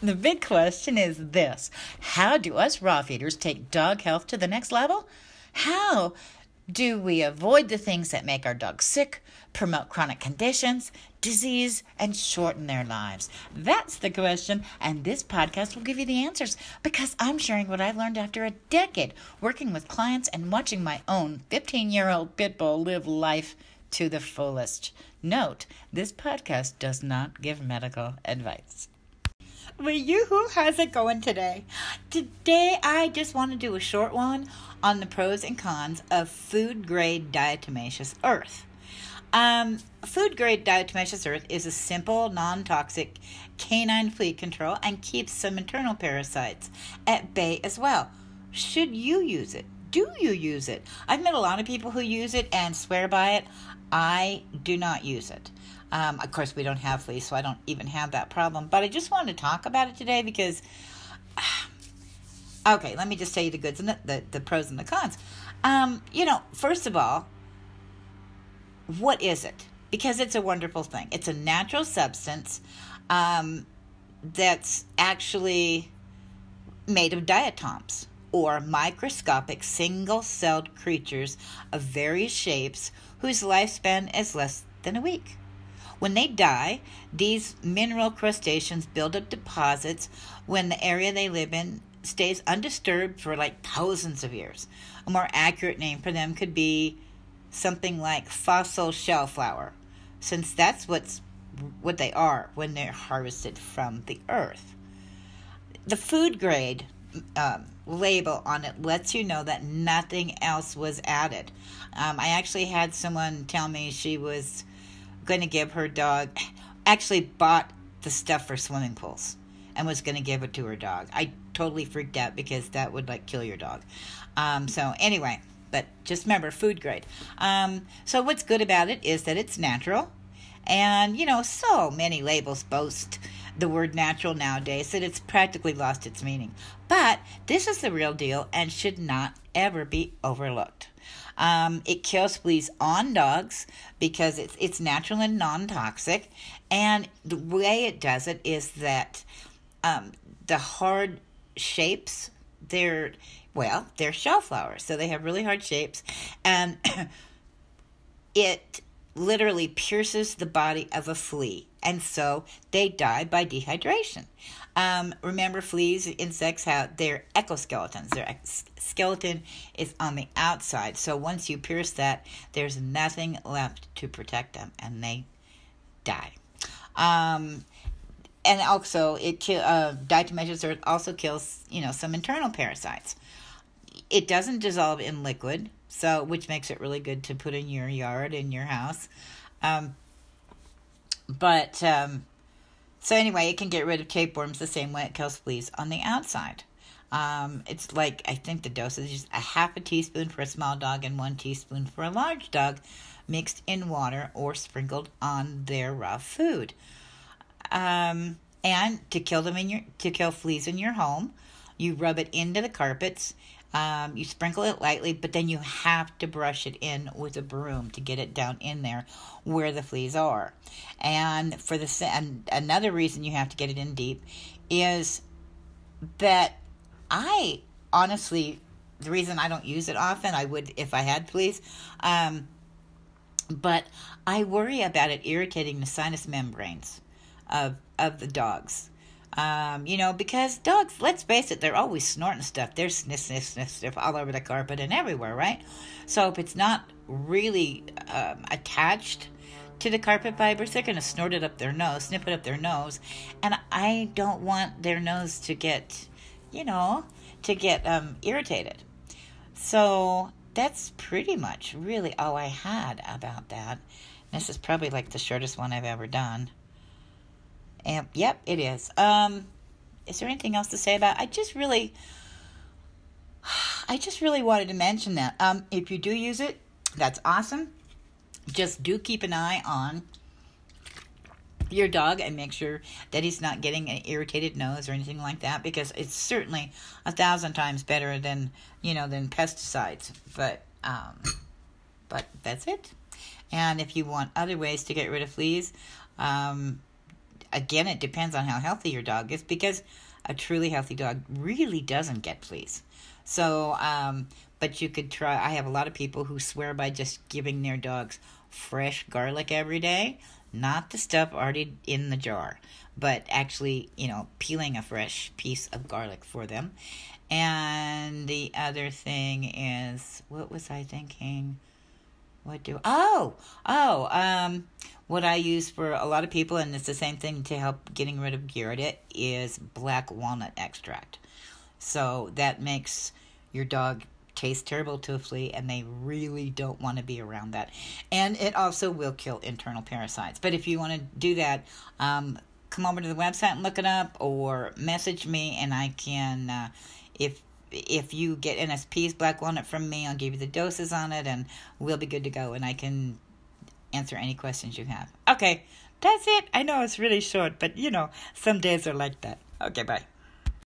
The big question is this How do us raw feeders take dog health to the next level? How do we avoid the things that make our dogs sick, promote chronic conditions, disease, and shorten their lives? That's the question, and this podcast will give you the answers because I'm sharing what I've learned after a decade working with clients and watching my own 15 year old pit bull live life to the fullest. Note, this podcast does not give medical advice. Well, you, who how's it going today? Today, I just want to do a short one on the pros and cons of food grade diatomaceous earth. Um, food grade diatomaceous earth is a simple, non toxic canine flea control and keeps some internal parasites at bay as well. Should you use it? Do you use it? I've met a lot of people who use it and swear by it. I do not use it. Um, of course, we don't have fleas, so I don't even have that problem. But I just wanted to talk about it today because, okay, let me just tell you the goods and the, the, the pros and the cons. Um, you know, first of all, what is it? Because it's a wonderful thing. It's a natural substance um, that's actually made of diatoms or microscopic single celled creatures of various shapes whose lifespan is less than a week. When they die, these mineral crustaceans build up deposits when the area they live in stays undisturbed for like thousands of years. A more accurate name for them could be something like fossil shell shellflower, since that's what's what they are when they're harvested from the earth. The food grade um, label on it lets you know that nothing else was added. Um, I actually had someone tell me she was going to give her dog, actually bought the stuff for swimming pools and was going to give it to her dog. I totally freaked out because that would like kill your dog. Um, so, anyway, but just remember food grade. Um, so, what's good about it is that it's natural. And, you know, so many labels boast the word natural nowadays that it's practically lost its meaning. But this is the real deal and should not ever be overlooked. Um, it kills fleas on dogs because it's it's natural and non toxic, and the way it does it is that um, the hard shapes they're well they're shellflowers, so they have really hard shapes, and it literally pierces the body of a flea, and so they die by dehydration. Um, remember, fleas, insects have their exoskeletons. Their ex- skeleton is on the outside, so once you pierce that, there's nothing left to protect them, and they die. Um, and also, it kill uh, diatomaceous also kills you know some internal parasites. It doesn't dissolve in liquid, so which makes it really good to put in your yard in your house. Um, but um, so anyway, it can get rid of tapeworms the same way it kills fleas on the outside. Um, it's like I think the dosage is a half a teaspoon for a small dog and one teaspoon for a large dog, mixed in water or sprinkled on their raw food. Um, and to kill them in your to kill fleas in your home, you rub it into the carpets um, you sprinkle it lightly, but then you have to brush it in with a broom to get it down in there where the fleas are. And for the and another reason you have to get it in deep is that I honestly the reason I don't use it often I would if I had fleas. Um, but I worry about it irritating the sinus membranes of of the dogs. Um, you know, because dogs, let's face it, they're always snorting stuff. They're sniff, sniff, sniff, sniff all over the carpet and everywhere, right? So if it's not really um, attached to the carpet fibers, they're going to snort it up their nose, snip it up their nose. And I don't want their nose to get, you know, to get um, irritated. So that's pretty much really all I had about that. This is probably like the shortest one I've ever done. And yep, it is. Um, is there anything else to say about? I just really, I just really wanted to mention that. Um, if you do use it, that's awesome. Just do keep an eye on your dog and make sure that he's not getting an irritated nose or anything like that because it's certainly a thousand times better than you know than pesticides but um but that's it and if you want other ways to get rid of fleas um again, it depends on how healthy your dog is because a truly healthy dog really doesn't get fleas. So, um, but you could try. I have a lot of people who swear by just giving their dogs fresh garlic every day, not the stuff already in the jar, but actually, you know, peeling a fresh piece of garlic for them. And the other thing is, what was I thinking? What do oh oh um what I use for a lot of people, and it's the same thing to help getting rid of Giardia, is black walnut extract. So that makes your dog taste terrible to a flea, and they really don't want to be around that. And it also will kill internal parasites. But if you want to do that, um, come over to the website and look it up, or message me, and I can, uh, if if you get NSP's black walnut from me, I'll give you the doses on it, and we'll be good to go. And I can answer any questions you have. Okay, that's it. I know it's really short, but you know, some days are like that. Okay, bye.